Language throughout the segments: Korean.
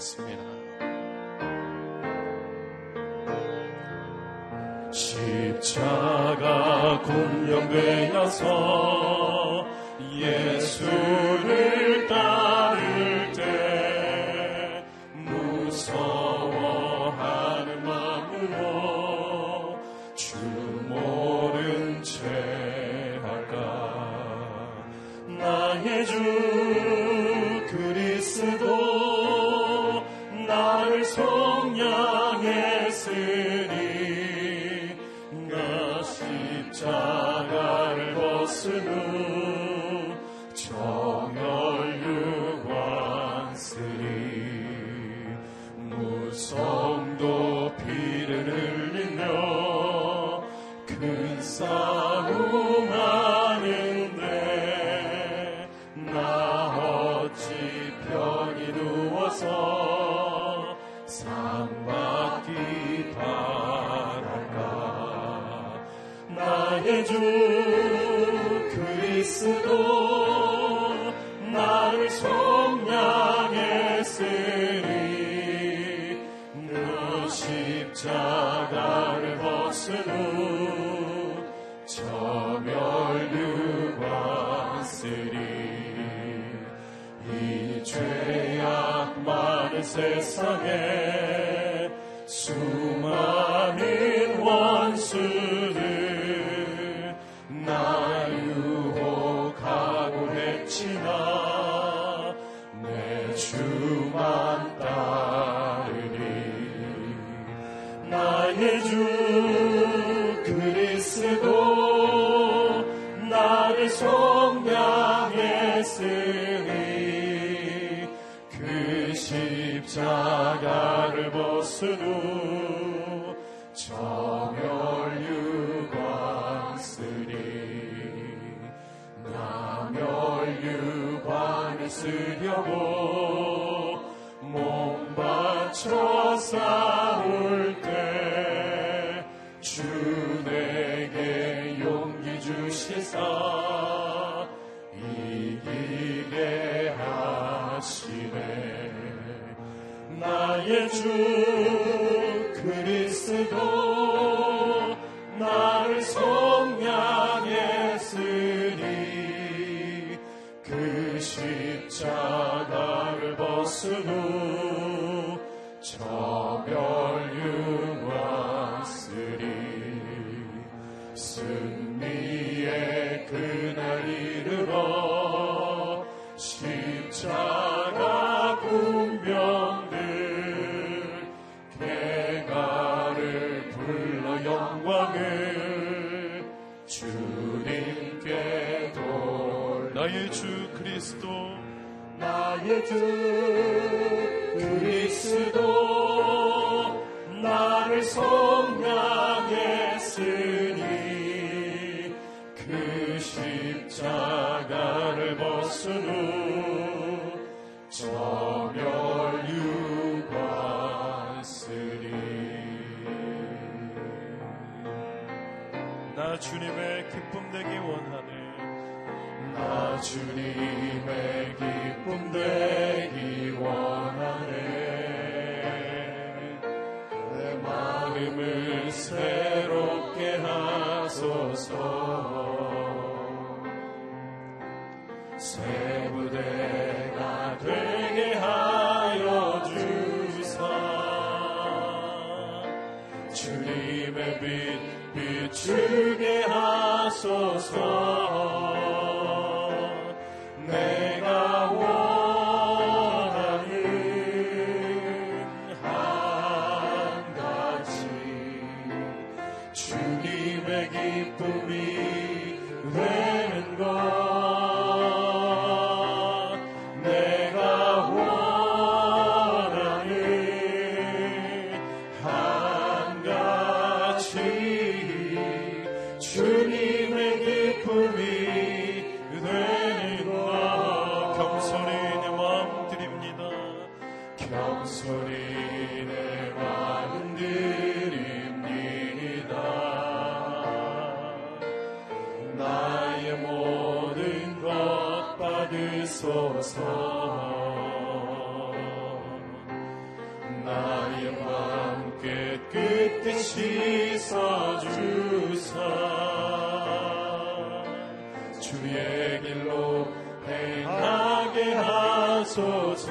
기도하겠습니다. 십자가 공명되어서 예수 soul. 나의 그리스도 나를 속량했으니 그 십자가를 벗은 후 저멸유관 쓰니 나 멸유관을 쓰려고 몸 바쳐서 승리의 그날 이르러 십자가 운명들 개가를 불러 영광을 주님께 돌 나의 주 그리스도 나의 주 그리스도. 내게 원하네. 나 주님의 기쁨 되기 원하네. 내 마음을 새롭게 하소서. 새 받으소서 나의 마음 깨끗이 씻어주사. 주의 길로 행하게 하소서.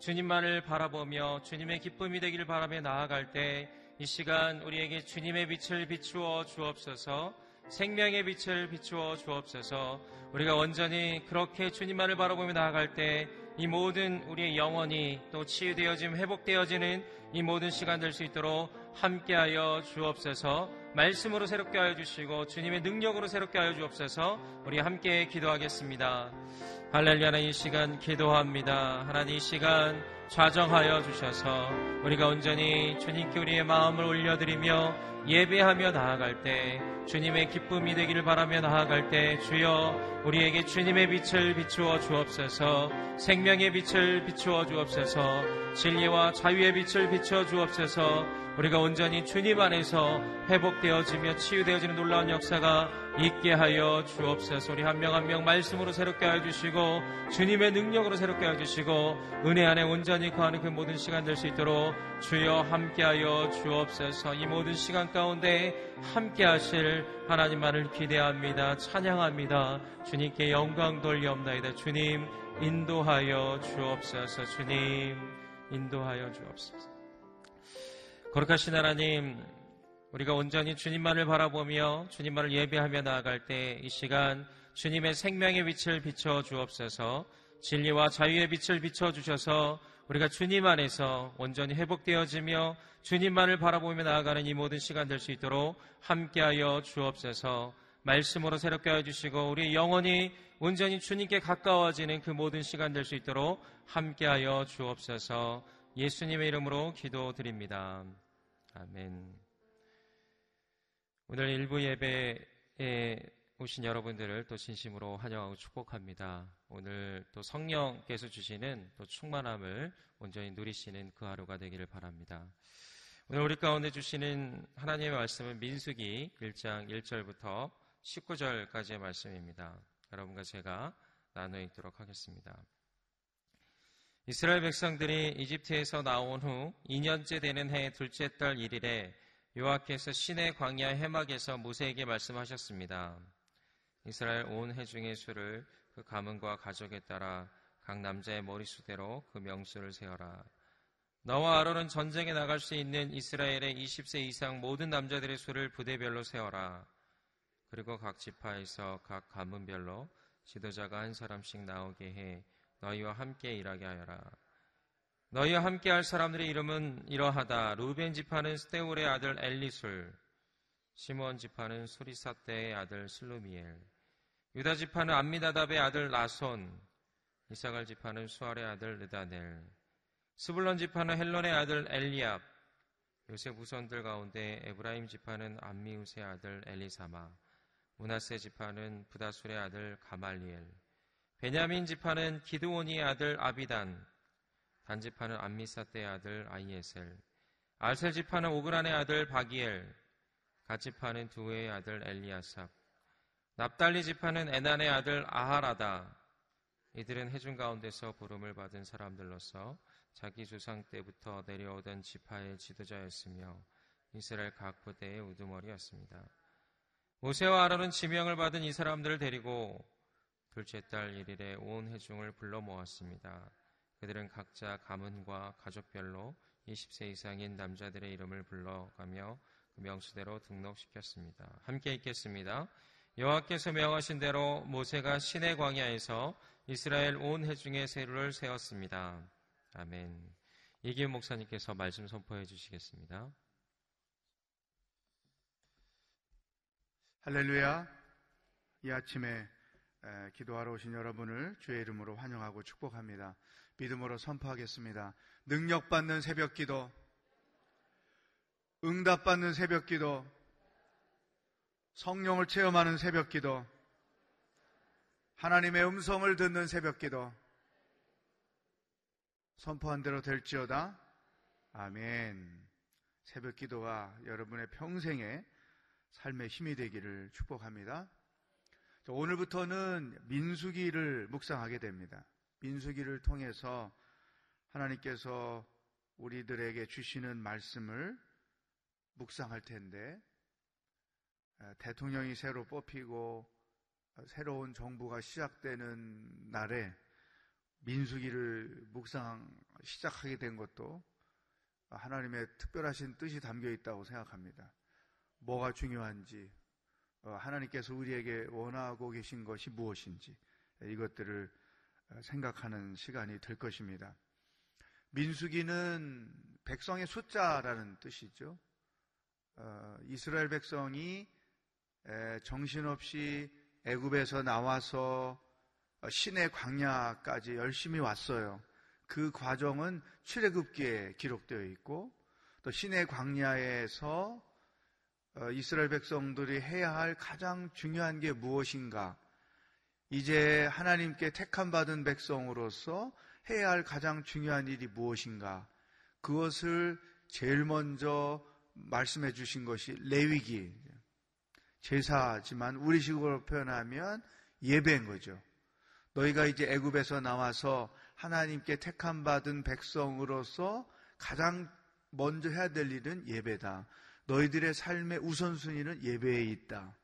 주님만을 바라보며 주님의 기쁨이 되기를 바라며 나아갈 때 이 시간 우리에게 주님의 빛을 비추어 주옵소서 생명의 빛을 비추어 주옵소서 우리가 온전히 그렇게 주님만을 바라보며 나아갈 때 이 모든 우리의 영혼이 또 치유되어짐 회복되어지는 이 모든 시간 될 수 있도록 함께하여 주옵소서 말씀으로 새롭게 하여 주시고 주님의 능력으로 새롭게 하여 주옵소서 우리 함께 기도하겠습니다. 할렐루야 이 시간 기도합니다. 하나님 이 시간 좌정하여 주셔서 우리가 온전히 주님께 우리의 마음을 올려드리며 예배하며 나아갈 때 주님의 기쁨이 되기를 바라며 나아갈 때 주여 우리에게 주님의 빛을 비추어 주옵소서 생명의 빛을 비추어 주옵소서 진리와 자유의 빛을 비추어 주옵소서 우리가 온전히 주님 안에서 회복되어지며 치유되어지는 놀라운 역사가 있게 하여 주옵소서. 우리 한 명 한 명 말씀으로 새롭게 하여 주시고 주님의 능력으로 새롭게 하여 주시고 은혜 안에 온전히 거하는 그 모든 시간 될 수 있도록 주여 함께 하여 주옵소서. 이 모든 시간 가운데 함께 하실 하나님만을 기대합니다. 찬양합니다. 주님께 영광 돌리옵나이다. 주님 인도하여 주옵소서. 주님 인도하여 주옵소서. 거룩하신 하나님, 우리가 온전히 주님만을 바라보며 주님만을 예배하며 나아갈 때 이 시간 주님의 생명의 빛을 비춰 주옵소서 진리와 자유의 빛을 비춰 주셔서 우리가 주님 안에서 온전히 회복되어지며 주님만을 바라보며 나아가는 이 모든 시간 될 수 있도록 함께하여 주옵소서 말씀으로 새롭게 하여 주시고 우리 영혼이 온전히 주님께 가까워지는 그 모든 시간 될 수 있도록 함께하여 주옵소서 예수님의 이름으로 기도드립니다. 아멘. 오늘 일부 예배에 오신 여러분들을 또 진심으로 환영하고 축복합니다. 오늘 또 성령께서 주시는 또 충만함을 온전히 누리시는 그 하루가 되기를 바랍니다. 오늘 우리 가운데 주시는 하나님의 말씀은 민수기 1장 1절부터 19절까지의 말씀입니다. 여러분과 제가 나눠 읽도록 하겠습니다. 이스라엘 백성들이 이집트에서 나온 후 2년째 되는 해 둘째 달 1일에 요하께서 신의 광야 해막에서 모세에게 말씀하셨습니다. 이스라엘 온 해중의 수를 그 가문과 가족에 따라 각 남자의 머리수대로 그 명수를 세어라. 너와 아론은 전쟁에 나갈 수 있는 이스라엘의 20세 이상 모든 남자들의 수를 부대별로 세어라. 그리고 각 지파에서 각 가문별로 지도자가 한 사람씩 나오게 해 너희와 함께 일하게 하여라. 너희와 함께 할 사람들의 이름은 이러하다. 루벤 지파는 스테울의 아들 엘리술, 시몬 지파는 수리사떼의 아들 슬루미엘, 유다 지파는 암미다답의 아들 나손, 이사갈 지파는 수알의 아들 르다넬, 스불론 지파는 헬론의 아들 엘리압, 요셉 후손들 가운데 에브라임 지파는 암미훗의 아들 엘리사마, 므낫세 지파는 브다술의 아들 가말리엘, 베냐민 지파는 기드오니의 아들 아비단, 단 지파는 암미삿대의 아들 아히에셀, 아셀 지파는 오그란의 아들 바기엘, 갓 지파는 두의 아들 엘리아삽, 납달리 지파는 에난의 아들 아히라다. 이들은 회중 가운데서 부름을 받은 사람들로서 자기 조상 때부터 내려오던 지파의 지도자였으며 이스라엘 각 부대의 우두머리였습니다. 모세와 아론은 지명을 받은 이 사람들을 데리고 둘째 달 1일에 온 회중을 불러 모았습니다. 그들은 각자 가문과 가족별로 20세 이상인 남자들의 이름을 불러가며 그 명수대로 등록시켰습니다. 함께 읽겠습니다. 여호와께서 명하신 대로 모세가 신의 광야에서 이스라엘 온 회중의 세루를 세웠습니다. 아멘. 이기훈 목사님께서 말씀 선포해 주시겠습니다. 할렐루야. 이 아침에 기도하러 오신 여러분을 주의 이름으로 환영하고 축복합니다. 믿음으로 선포하겠습니다. 능력받는 새벽 기도, 응답받는 새벽 기도, 성령을 체험하는 새벽 기도, 하나님의 음성을 듣는 새벽 기도, 선포한 대로 될지어다. 아멘. 새벽 기도가 여러분의 평생에 삶의 힘이 되기를 축복합니다. 오늘부터는 민수기를 묵상하게 됩니다. 민수기를 통해서 하나님께서 우리들에게 주시는 말씀을 묵상할 텐데 대통령이 새로 뽑히고 새로운 정부가 시작되는 날에 민수기를 묵상 시작하게 된 것도 하나님의 특별하신 뜻이 담겨 있다고 생각합니다. 뭐가 중요한지, 어, 하나님께서 우리에게 원하고 계신 것이 무엇인지 이것들을 어, 생각하는 시간이 될 것입니다. 민수기는 백성의 숫자라는 뜻이죠. 어, 이스라엘 백성이 정신없이 애굽에서 나와서 신의 광야까지 열심히 왔어요. 그 과정은 출애굽기에 기록되어 있고 또 신의 광야에서 어, 이스라엘 백성들이 해야 할 가장 중요한 게 무엇인가? 이제 하나님께 택함 받은 백성으로서 해야 할 가장 중요한 일이 무엇인가? 그것을 제일 먼저 말씀해 주신 것이 레위기 제사지만 우리식으로 표현하면 예배인 거죠. 너희가 이제 애굽에서 나와서 하나님께 택함 받은 백성으로서 가장 먼저 해야 될 일은 예배다. 너희들의 삶의 우선순위는 예배에 있다.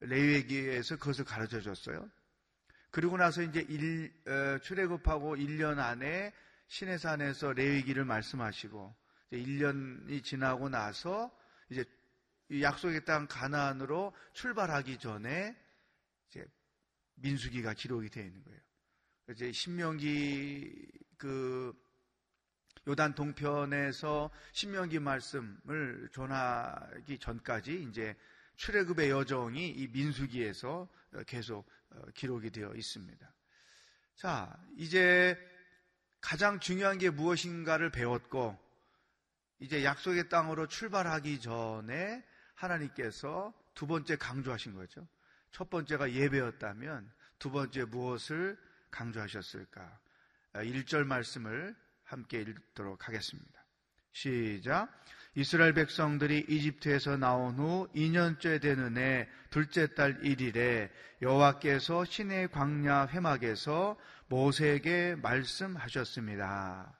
레위기에서 그것을 가르쳐 줬어요. 그리고 나서 이제 일, 어, 출애굽하고 1년 안에 시내산에서 레위기를 말씀하시고 1년이 지나고 나서 이제 약속의 땅 가나안으로 출발하기 전에 이제 민수기가 기록이 되어 있는 거예요. 이제 신명기 그 요단 동편에서 신명기 말씀을 전하기 전까지 이제 출애굽의 여정이 이 민수기에서 계속 어, 기록이 되어 있습니다. 자, 이제 가장 중요한 게 무엇인가를 배웠고 이제 약속의 땅으로 출발하기 전에 하나님께서 두 번째 강조하신 거죠. 첫 번째가 예배였다면 두 번째 무엇을 강조하셨을까? 1절 아, 말씀을 함께 읽도록 하겠습니다. 시작. 이스라엘 백성들이 이집트에서 나온 후 2년째 되는 해 둘째 달 1일에 여호와께서 신의 광야 회막에서 모세에게 말씀하셨습니다.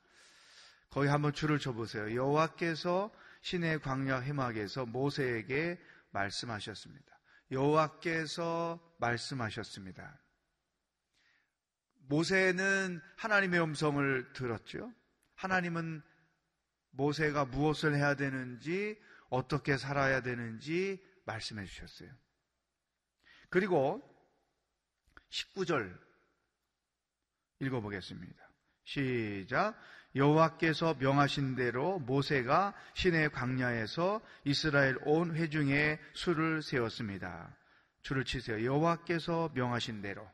거기 한번 줄을 쳐보세요. 여호와께서 신의 광야 회막에서 모세에게 말씀하셨습니다. 여호와께서 말씀하셨습니다. 모세는 하나님의 음성을 들었죠. 하나님은 모세가 무엇을 해야 되는지, 어떻게 살아야 되는지 말씀해 주셨어요. 그리고 19절 읽어보겠습니다. 시작. 여호와께서 명하신 대로 모세가 신의 광야에서 이스라엘 온 회중에 수를 세웠습니다. 줄을 치세요. 여호와께서 명하신 대로.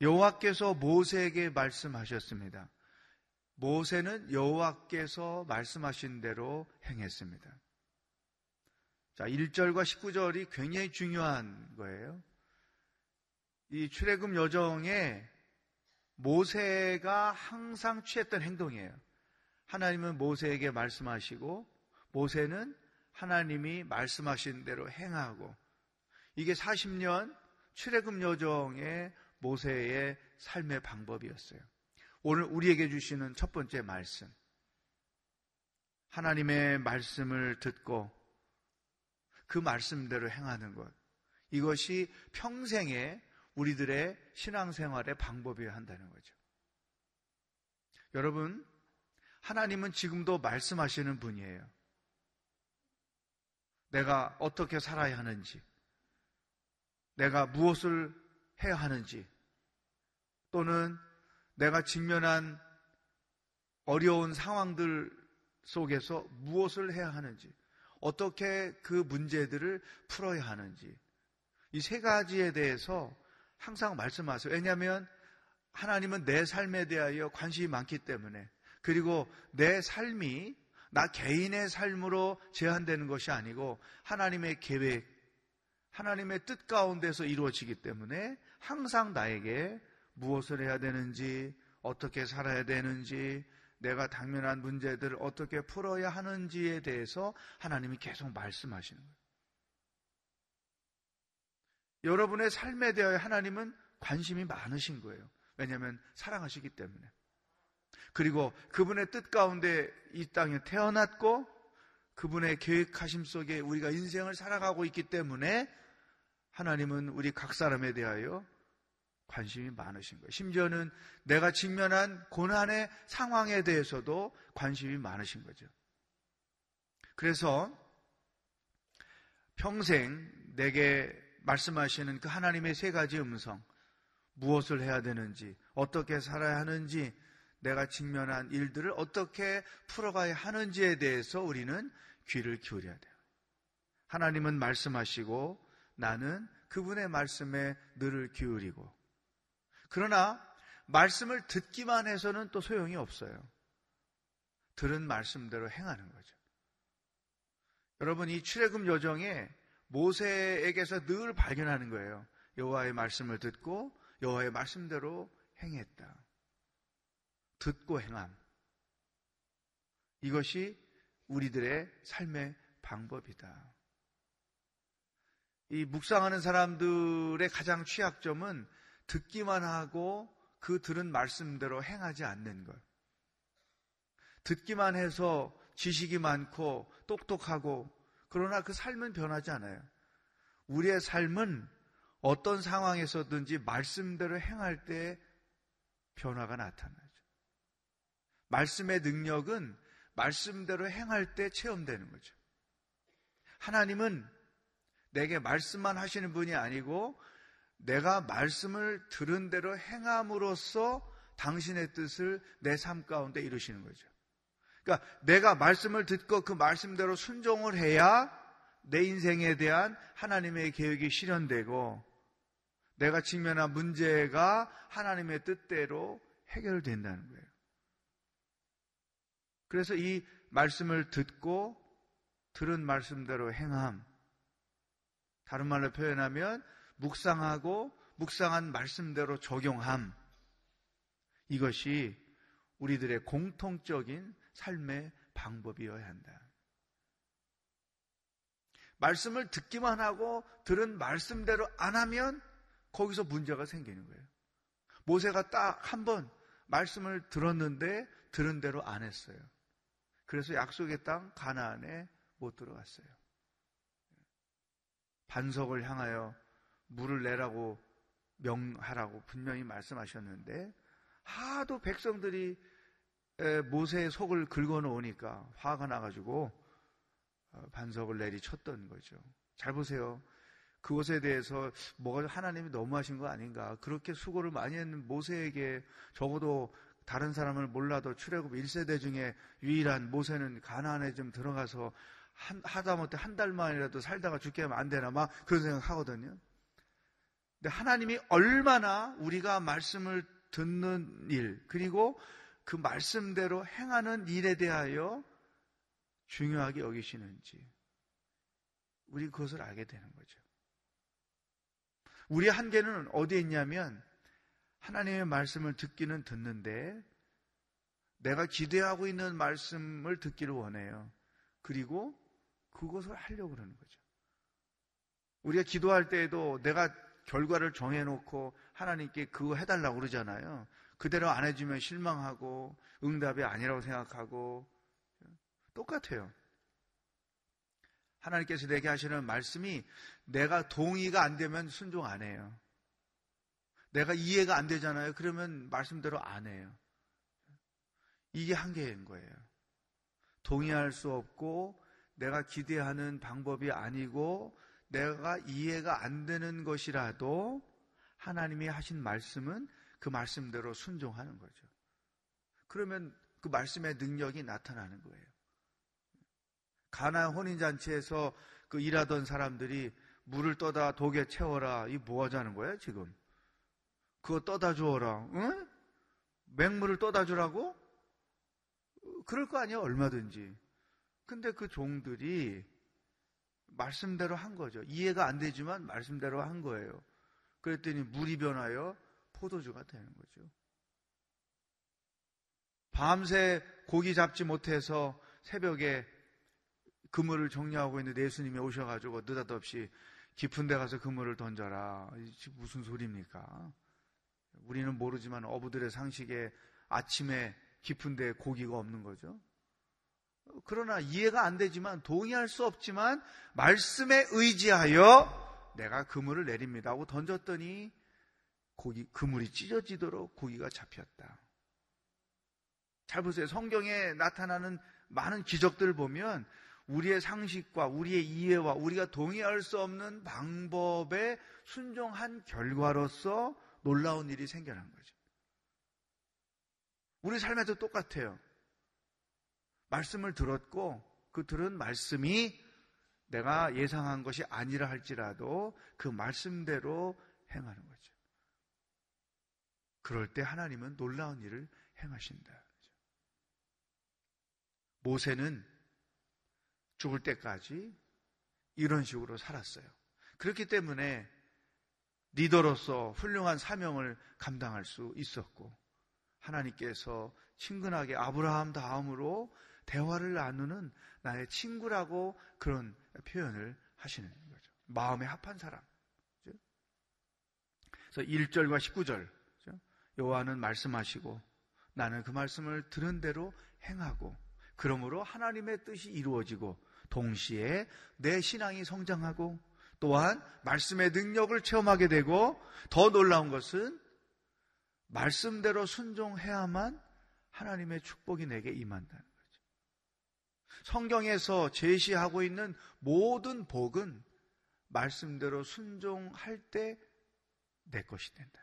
여호와께서 모세에게 말씀하셨습니다. 모세는 여호와께서 말씀하신 대로 행했습니다. 자, 1절과 19절이 굉장히 중요한 거예요. 이 출애굽 여정에 모세가 항상 취했던 행동이에요. 하나님은 모세에게 말씀하시고 모세는 하나님이 말씀하신 대로 행하고 이게 40년 출애굽 여정의 모세의 삶의 방법이었어요. 오늘 우리에게 주시는 첫 번째 말씀. 하나님의 말씀을 듣고 그 말씀대로 행하는 것. 이것이 평생의 우리들의 신앙생활의 방법이어야 한다는 거죠. 여러분, 하나님은 지금도 말씀하시는 분이에요. 내가 어떻게 살아야 하는지, 내가 무엇을 해야 하는지, 또는 내가 직면한 어려운 상황들 속에서 무엇을 해야 하는지, 어떻게 그 문제들을 풀어야 하는지, 이 세 가지에 대해서 항상 말씀하세요. 왜냐하면 하나님은 내 삶에 대하여 관심이 많기 때문에, 그리고 내 삶이 나 개인의 삶으로 제한되는 것이 아니고 하나님의 계획, 하나님의 뜻 가운데서 이루어지기 때문에 항상 나에게 무엇을 해야 되는지, 어떻게 살아야 되는지, 내가 당면한 문제들을 어떻게 풀어야 하는지에 대해서 하나님이 계속 말씀하시는 거예요. 여러분의 삶에 대하여 하나님은 관심이 많으신 거예요. 왜냐하면 사랑하시기 때문에. 그리고 그분의 뜻 가운데 이 땅에 태어났고 그분의 계획하심 속에 우리가 인생을 살아가고 있기 때문에 하나님은 우리 각 사람에 대하여 관심이 많으신 거예요. 심지어는 내가 직면한 고난의 상황에 대해서도 관심이 많으신 거죠. 그래서 평생 내게 말씀하시는 그 하나님의 세 가지 음성, 무엇을 해야 되는지, 어떻게 살아야 하는지, 내가 직면한 일들을 어떻게 풀어가야 하는지에 대해서 우리는 귀를 기울여야 돼요. 하나님은 말씀하시고 나는 그분의 말씀에 늘을 기울이고 그러나 말씀을 듣기만 해서는 또 소용이 없어요. 들은 말씀대로 행하는 거죠. 여러분 이 출애굽 여정에 모세에게서 늘 발견하는 거예요. 여호와의 말씀을 듣고 여호와의 말씀대로 행했다. 듣고 행함. 이것이 우리들의 삶의 방법이다. 이 묵상하는 사람들의 가장 취약점은 듣기만 하고 그 들은 말씀대로 행하지 않는 것. 듣기만 해서 지식이 많고 똑똑하고 그러나 그 삶은 변하지 않아요. 우리의 삶은 어떤 상황에서든지 말씀대로 행할 때 변화가 나타나죠. 말씀의 능력은 말씀대로 행할 때 체험되는 거죠. 하나님은 내게 말씀만 하시는 분이 아니고 내가 말씀을 들은 대로 행함으로써 당신의 뜻을 내 삶 가운데 이루시는 거죠. 그러니까 내가 말씀을 듣고 그 말씀대로 순종을 해야 내 인생에 대한 하나님의 계획이 실현되고 내가 직면한 문제가 하나님의 뜻대로 해결된다는 거예요. 그래서 이 말씀을 듣고 들은 말씀대로 행함. 다른 말로 표현하면 묵상하고 묵상한 말씀대로 적용함. 이것이 우리들의 공통적인 삶의 방법이어야 한다. 말씀을 듣기만 하고 들은 말씀대로 안 하면 거기서 문제가 생기는 거예요. 모세가 딱 한 번 말씀을 들었는데 들은 대로 안 했어요. 그래서 약속의 땅 가나안에 못 들어갔어요. 반석을 향하여 물을 내라고 명하라고 분명히 말씀하셨는데 하도 백성들이 모세의 속을 긁어 놓으니까 화가 나가지고 어, 반석을 내리쳤던 거죠. 잘 보세요. 그것에 대해서 뭐가 하나님이 너무하신 거 아닌가. 그렇게 수고를 많이 했는 모세에게 적어도 다른 사람을 몰라도 출애굽 1세대 중에 유일한 모세는 가나안에 좀 들어가서 한, 하다못해 한 달만이라도 살다가 죽게 하면 안 되나 막 그런 생각 하거든요. 근데 하나님이 얼마나 우리가 말씀을 듣는 일 그리고 그 말씀대로 행하는 일에 대하여 중요하게 여기시는지 우리 그것을 알게 되는 거죠. 우리 한계는 어디에 있냐면 하나님의 말씀을 듣기는 듣는데 내가 기대하고 있는 말씀을 듣기를 원해요. 그리고 그것을 하려고 그러는 거죠. 우리가 기도할 때에도 내가 결과를 정해놓고 하나님께 그거 해달라고 그러잖아요. 그대로 안 해주면 실망하고 응답이 아니라고 생각하고 똑같아요. 하나님께서 내게 하시는 말씀이 내가 동의가 안 되면 순종 안 해요. 내가 이해가 안 되잖아요. 그러면 말씀대로 안 해요. 이게 한계인 거예요. 동의할 수 없고 내가 기대하는 방법이 아니고 내가 이해가 안 되는 것이라도 하나님이 하신 말씀은 그 말씀대로 순종하는 거죠. 그러면 그 말씀의 능력이 나타나는 거예요. 가나 혼인잔치에서 그 일하던 사람들이 물을 떠다 독에 채워라. 이 뭐 하자는 거야, 지금? 그거 떠다 주어라. 응? 맹물을 떠다 주라고? 그럴 거 아니야, 얼마든지. 근데 그 종들이 말씀대로 한 거죠. 이해가 안 되지만 말씀대로 한 거예요. 그랬더니 물이 변하여 포도주가 되는 거죠. 밤새 고기 잡지 못해서 새벽에 그물을 정리하고 있는데 예수님이 오셔가지고 느닷없이 깊은 데 가서 그물을 던져라. 이게 무슨 소리입니까? 우리는 모르지만 어부들의 상식에 아침에 깊은 데 고기가 없는 거죠. 그러나 이해가 안 되지만 동의할 수 없지만 말씀에 의지하여 내가 그물을 내립니다 하고 던졌더니 고기 그물이 찢어지도록 고기가 잡혔다. 잘 보세요. 성경에 나타나는 많은 기적들을 보면 우리의 상식과 우리의 이해와 우리가 동의할 수 없는 방법에 순종한 결과로서 놀라운 일이 생겨난 거죠. 우리 삶에도 똑같아요. 말씀을 들었고 그 들은 말씀이 내가 예상한 것이 아니라 할지라도 그 말씀대로 행하는 거죠. 그럴 때 하나님은 놀라운 일을 행하신다. 모세는 죽을 때까지 이런 식으로 살았어요. 그렇기 때문에 리더로서 훌륭한 사명을 감당할 수 있었고 하나님께서 친근하게 아브라함 다음으로 대화를 나누는 나의 친구라고 그런 표현을 하시는 거죠. 마음에 합한 사람. 그래서 1절과 19절 여호와는 말씀하시고 나는 그 말씀을 들은 대로 행하고 그러므로 하나님의 뜻이 이루어지고 동시에 내 신앙이 성장하고 또한 말씀의 능력을 체험하게 되고 더 놀라운 것은 말씀대로 순종해야만 하나님의 축복이 내게 임한다는 거죠. 성경에서 제시하고 있는 모든 복은 말씀대로 순종할 때 내 것이 된다.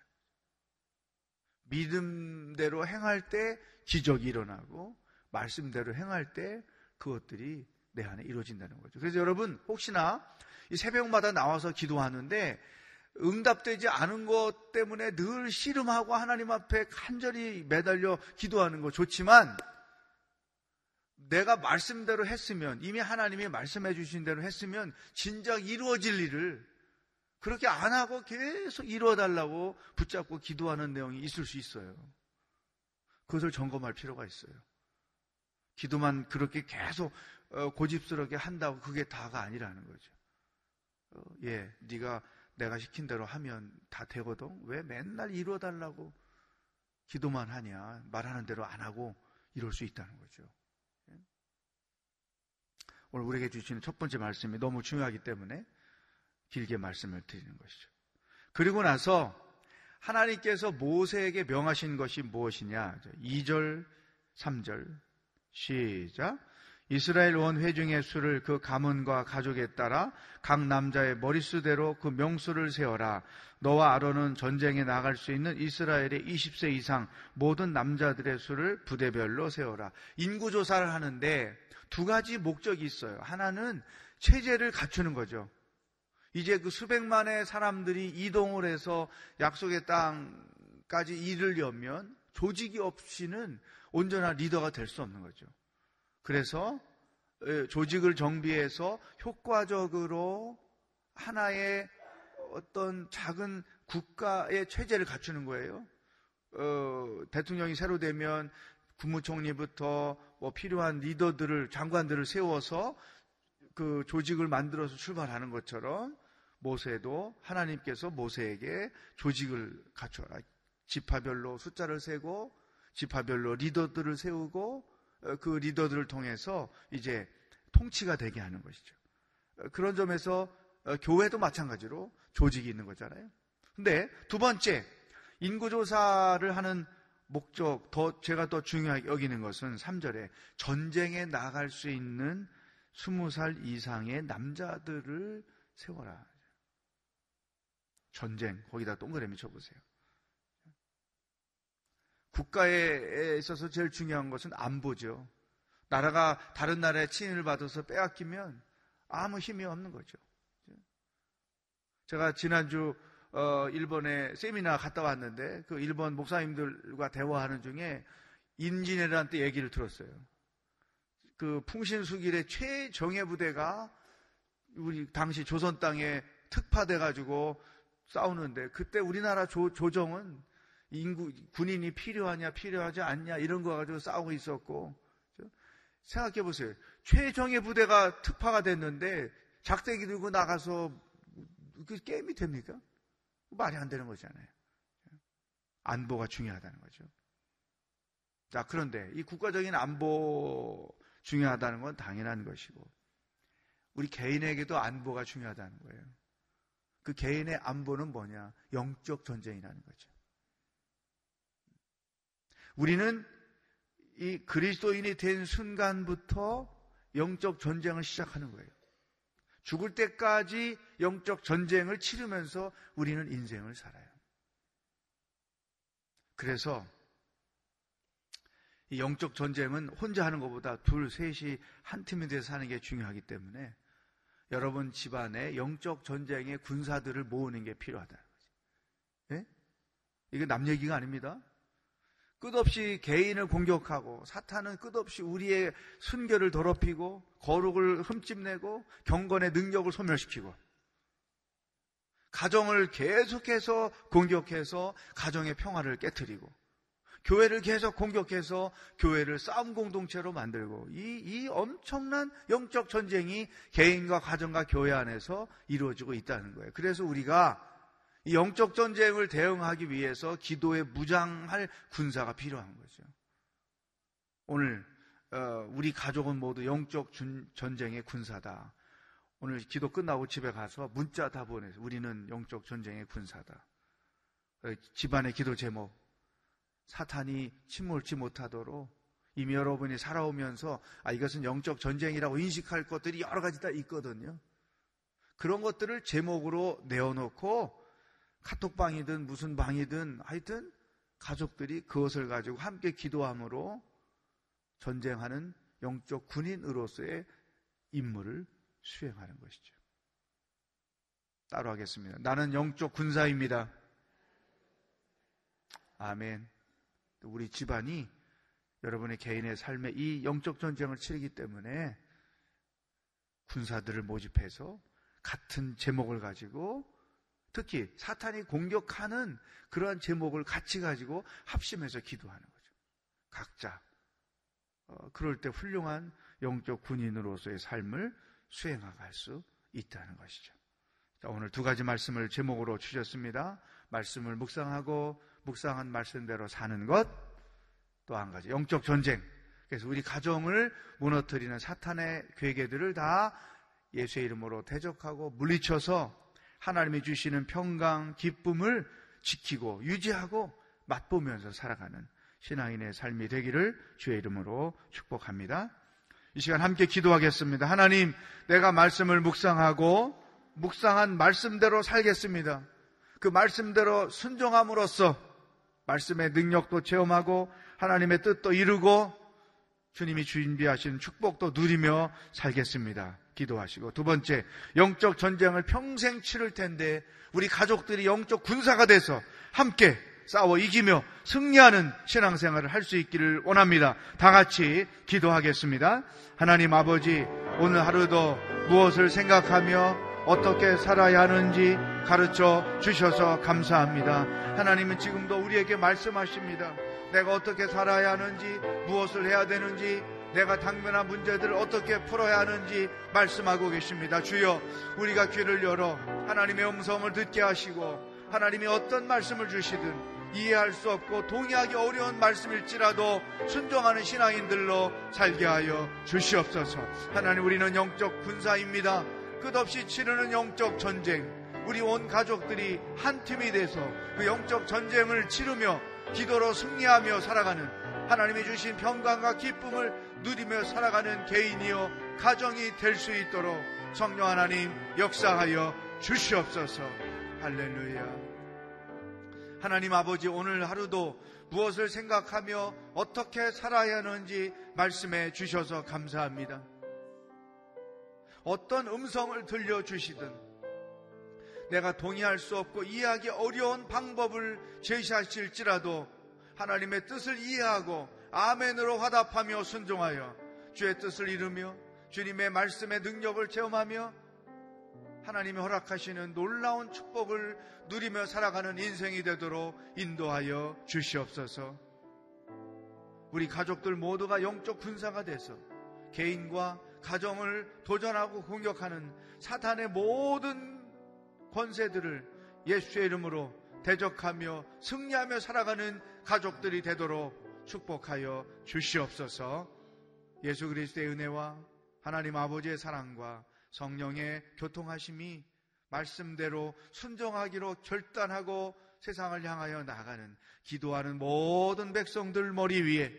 믿음대로 행할 때 기적이 일어나고 말씀대로 행할 때 그것들이 내 안에 이루어진다는 거죠. 그래서 여러분 혹시나 이 새벽마다 나와서 기도하는데 응답되지 않은 것 때문에 늘 씨름하고 하나님 앞에 간절히 매달려 기도하는 거 좋지만 내가 말씀대로 했으면 이미 하나님이 말씀해 주신 대로 했으면 진작 이루어질 일을 그렇게 안 하고 계속 이루어 달라고 붙잡고 기도하는 내용이 있을 수 있어요. 그것을 점검할 필요가 있어요. 기도만 그렇게 계속 어, 고집스럽게 한다고 그게 다가 아니라는 거죠. 어, 예, 네가 내가 시킨 대로 하면 다 되거든. 왜 맨날 이루어 달라고 기도만 하냐? 말하는 대로 안 하고 이룰 수 있다는 거죠. 예? 오늘 우리에게 주시는 첫 번째 말씀이 너무 중요하기 때문에 길게 말씀을 드리는 것이죠. 그리고 나서 하나님께서 모세에게 명하신 것이 무엇이냐? 2절, 3절, 시작. 이스라엘 원 회중의 수를 그 가문과 가족에 따라 각 남자의 머릿수대로 그 명수를 세어라. 너와 아론은 전쟁에 나갈 수 있는 이스라엘의 20세 이상 모든 남자들의 수를 부대별로 세어라. 인구 조사를 하는데 두 가지 목적이 있어요. 하나는 체제를 갖추는 거죠. 이제 그 수백만의 사람들이 이동을 해서 약속의 땅까지 이르려면 조직이 없이는 온전한 리더가 될 수 없는 거죠. 그래서 조직을 정비해서 효과적으로 하나의 어떤 작은 국가의 체제를 갖추는 거예요. 어, 대통령이 새로 되면 국무총리부터 뭐 필요한 리더들을 장관들을 세워서 그 조직을 만들어서 출발하는 것처럼 모세도 하나님께서 모세에게 조직을 갖춰라. 지파별로 숫자를 세고 지파별로 리더들을 세우고 어, 그 리더들을 통해서 이제 통치가 되게 하는 것이죠. 어, 그런 점에서 어, 교회도 마찬가지로 조직이 있는 거잖아요. 근데 두 번째, 인구조사를 하는 목적, 더, 제가 더 중요하게 여기는 것은 3절에 전쟁에 나갈 수 있는 20살 이상의 남자들을 세워라. 전쟁, 거기다 동그라미 쳐보세요. 국가에 있어서 제일 중요한 것은 안보죠. 나라가 다른 나라의 침입을 받아서 빼앗기면 아무 힘이 없는 거죠. 제가 지난주 어, 일본에 세미나 갔다 왔는데 그 일본 목사님들과 대화하는 중에 인진해란때 얘기를 들었어요. 그 풍신수길의 최정예 부대가 우리 당시 조선 땅에 특파돼 가지고 싸우는데 그때 우리나라 조, 조정은 인구 군인이 필요하냐 필요하지 않냐 이런 거 가지고 싸우고 있었고 생각해 보세요. 최정예 부대가 특파가 됐는데 작대기 들고 나가서 그 게임이 됩니까? 말이 안 되는 거잖아요. 안보가 중요하다는 거죠. 자, 그런데 이 국가적인 안보 중요하다는 건 당연한 것이고, 우리 개인에게도 안보가 중요하다는 거예요. 그 개인의 안보는 뭐냐? 영적 전쟁이라는 거죠. 우리는 이 그리스도인이 된 순간부터 영적 전쟁을 시작하는 거예요. 죽을 때까지 영적 전쟁을 치르면서 우리는 인생을 살아요. 그래서 이 영적 전쟁은 혼자 하는 것보다 둘, 셋이 한 팀이 돼서 하는 게 중요하기 때문에 여러분 집안에 영적 전쟁의 군사들을 모으는 게 필요하다는 거죠. 예? 이게 남 얘기가 아닙니다. 끝없이 개인을 공격하고 사탄은 끝없이 우리의 순결을 더럽히고 거룩을 흠집내고 경건의 능력을 소멸시키고 가정을 계속해서 공격해서 가정의 평화를 깨뜨리고 교회를 계속 공격해서 교회를 싸움 공동체로 만들고 이, 이 엄청난 영적 전쟁이 개인과 가정과 교회 안에서 이루어지고 있다는 거예요. 그래서 우리가 이 영적 전쟁을 대응하기 위해서 기도에 무장할 군사가 필요한 거죠. 오늘 어, 우리 가족은 모두 영적 전쟁의 군사다. 오늘 기도 끝나고 집에 가서 문자 다 보내서 우리는 영적 전쟁의 군사다. 어, 집안의 기도 제목 사탄이 침몰치 못하도록 이미 여러분이 살아오면서 아 이것은 영적 전쟁이라고 인식할 것들이 여러 가지 다 있거든요. 그런 것들을 제목으로 내어놓고 카톡방이든 무슨 방이든 하여튼 가족들이 그것을 가지고 함께 기도함으로 전쟁하는 영적 군인으로서의 임무를 수행하는 것이죠. 따로 하겠습니다. 나는 영적 군사입니다. 아멘. 우리 집안이 여러분의 개인의 삶에 이 영적 전쟁을 치르기 때문에 군사들을 모집해서 같은 제목을 가지고 특히 사탄이 공격하는 그러한 제목을 같이 가지고 합심해서 기도하는 거죠. 각자 어, 그럴 때 훌륭한 영적 군인으로서의 삶을 수행할 수 있다는 것이죠. 자, 오늘 두 가지 말씀을 제목으로 주셨습니다. 말씀을 묵상하고 묵상한 말씀대로 사는 것, 또 한 가지 영적 전쟁. 그래서 우리 가정을 무너뜨리는 사탄의 괴계들을 다 예수의 이름으로 대적하고 물리쳐서 하나님이 주시는 평강, 기쁨을 지키고 유지하고 맛보면서 살아가는 신앙인의 삶이 되기를 주의 이름으로 축복합니다. 이 시간 함께 기도하겠습니다. 하나님, 내가 말씀을 묵상하고 묵상한 말씀대로 살겠습니다. 그 말씀대로 순종함으로써 말씀의 능력도 체험하고 하나님의 뜻도 이루고 주님이 준비하신 축복도 누리며 살겠습니다. 기도하시고 두 번째 영적 전쟁을 평생 치를 텐데 우리 가족들이 영적 군사가 돼서 함께 싸워 이기며 승리하는 신앙생활을 할 수 있기를 원합니다. 다 같이 기도하겠습니다. 하나님 아버지 오늘 하루도 무엇을 생각하며 어떻게 살아야 하는지 가르쳐 주셔서 감사합니다. 하나님은 지금도 우리에게 말씀하십니다. 내가 어떻게 살아야 하는지 무엇을 해야 되는지 내가 당면한 문제들을 어떻게 풀어야 하는지 말씀하고 계십니다. 주여, 우리가 귀를 열어 하나님의 음성을 듣게 하시고 하나님이 어떤 말씀을 주시든 이해할 수 없고 동의하기 어려운 말씀일지라도 순종하는 신앙인들로 살게 하여 주시옵소서. 하나님 우리는 영적 군사입니다. 끝없이 치르는 영적 전쟁. 우리 온 가족들이 한 팀이 돼서 그 영적 전쟁을 치르며 기도로 승리하며 살아가는 하나님이 주신 평강과 기쁨을 누리며 살아가는 개인이요 가정이 될 수 있도록 성령 하나님 역사하여 주시옵소서. 할렐루야. 하나님 아버지 오늘 하루도 무엇을 생각하며 어떻게 살아야 하는지 말씀해 주셔서 감사합니다. 어떤 음성을 들려주시든 내가 동의할 수 없고 이해하기 어려운 방법을 제시하실지라도 하나님의 뜻을 이해하고 아멘으로 화답하며 순종하여 주의 뜻을 이루며 주님의 말씀의 능력을 체험하며 하나님이 허락하시는 놀라운 축복을 누리며 살아가는 인생이 되도록 인도하여 주시옵소서. 우리 가족들 모두가 영적 군사가 돼서 개인과 가정을 도전하고 공격하는 사탄의 모든 권세들을 예수의 이름으로 대적하며 승리하며 살아가는 가족들이 되도록 축복하여 주시옵소서. 예수 그리스도의 은혜와 하나님 아버지의 사랑과 성령의 교통하심이 말씀대로 순종하기로 결단하고 세상을 향하여 나가는 기도하는 모든 백성들 머리 위에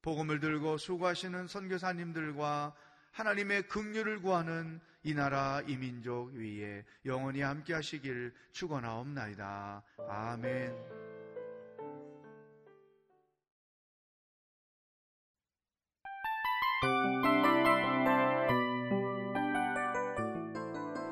복음을 들고 수고하시는 선교사님들과 하나님의 긍휼을 구하는 이 나라 이 민족 위에 영원히 함께 하시길 축원하옵나이다. 아멘.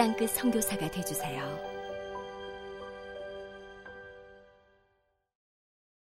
땅끝 성교사가 되주세요.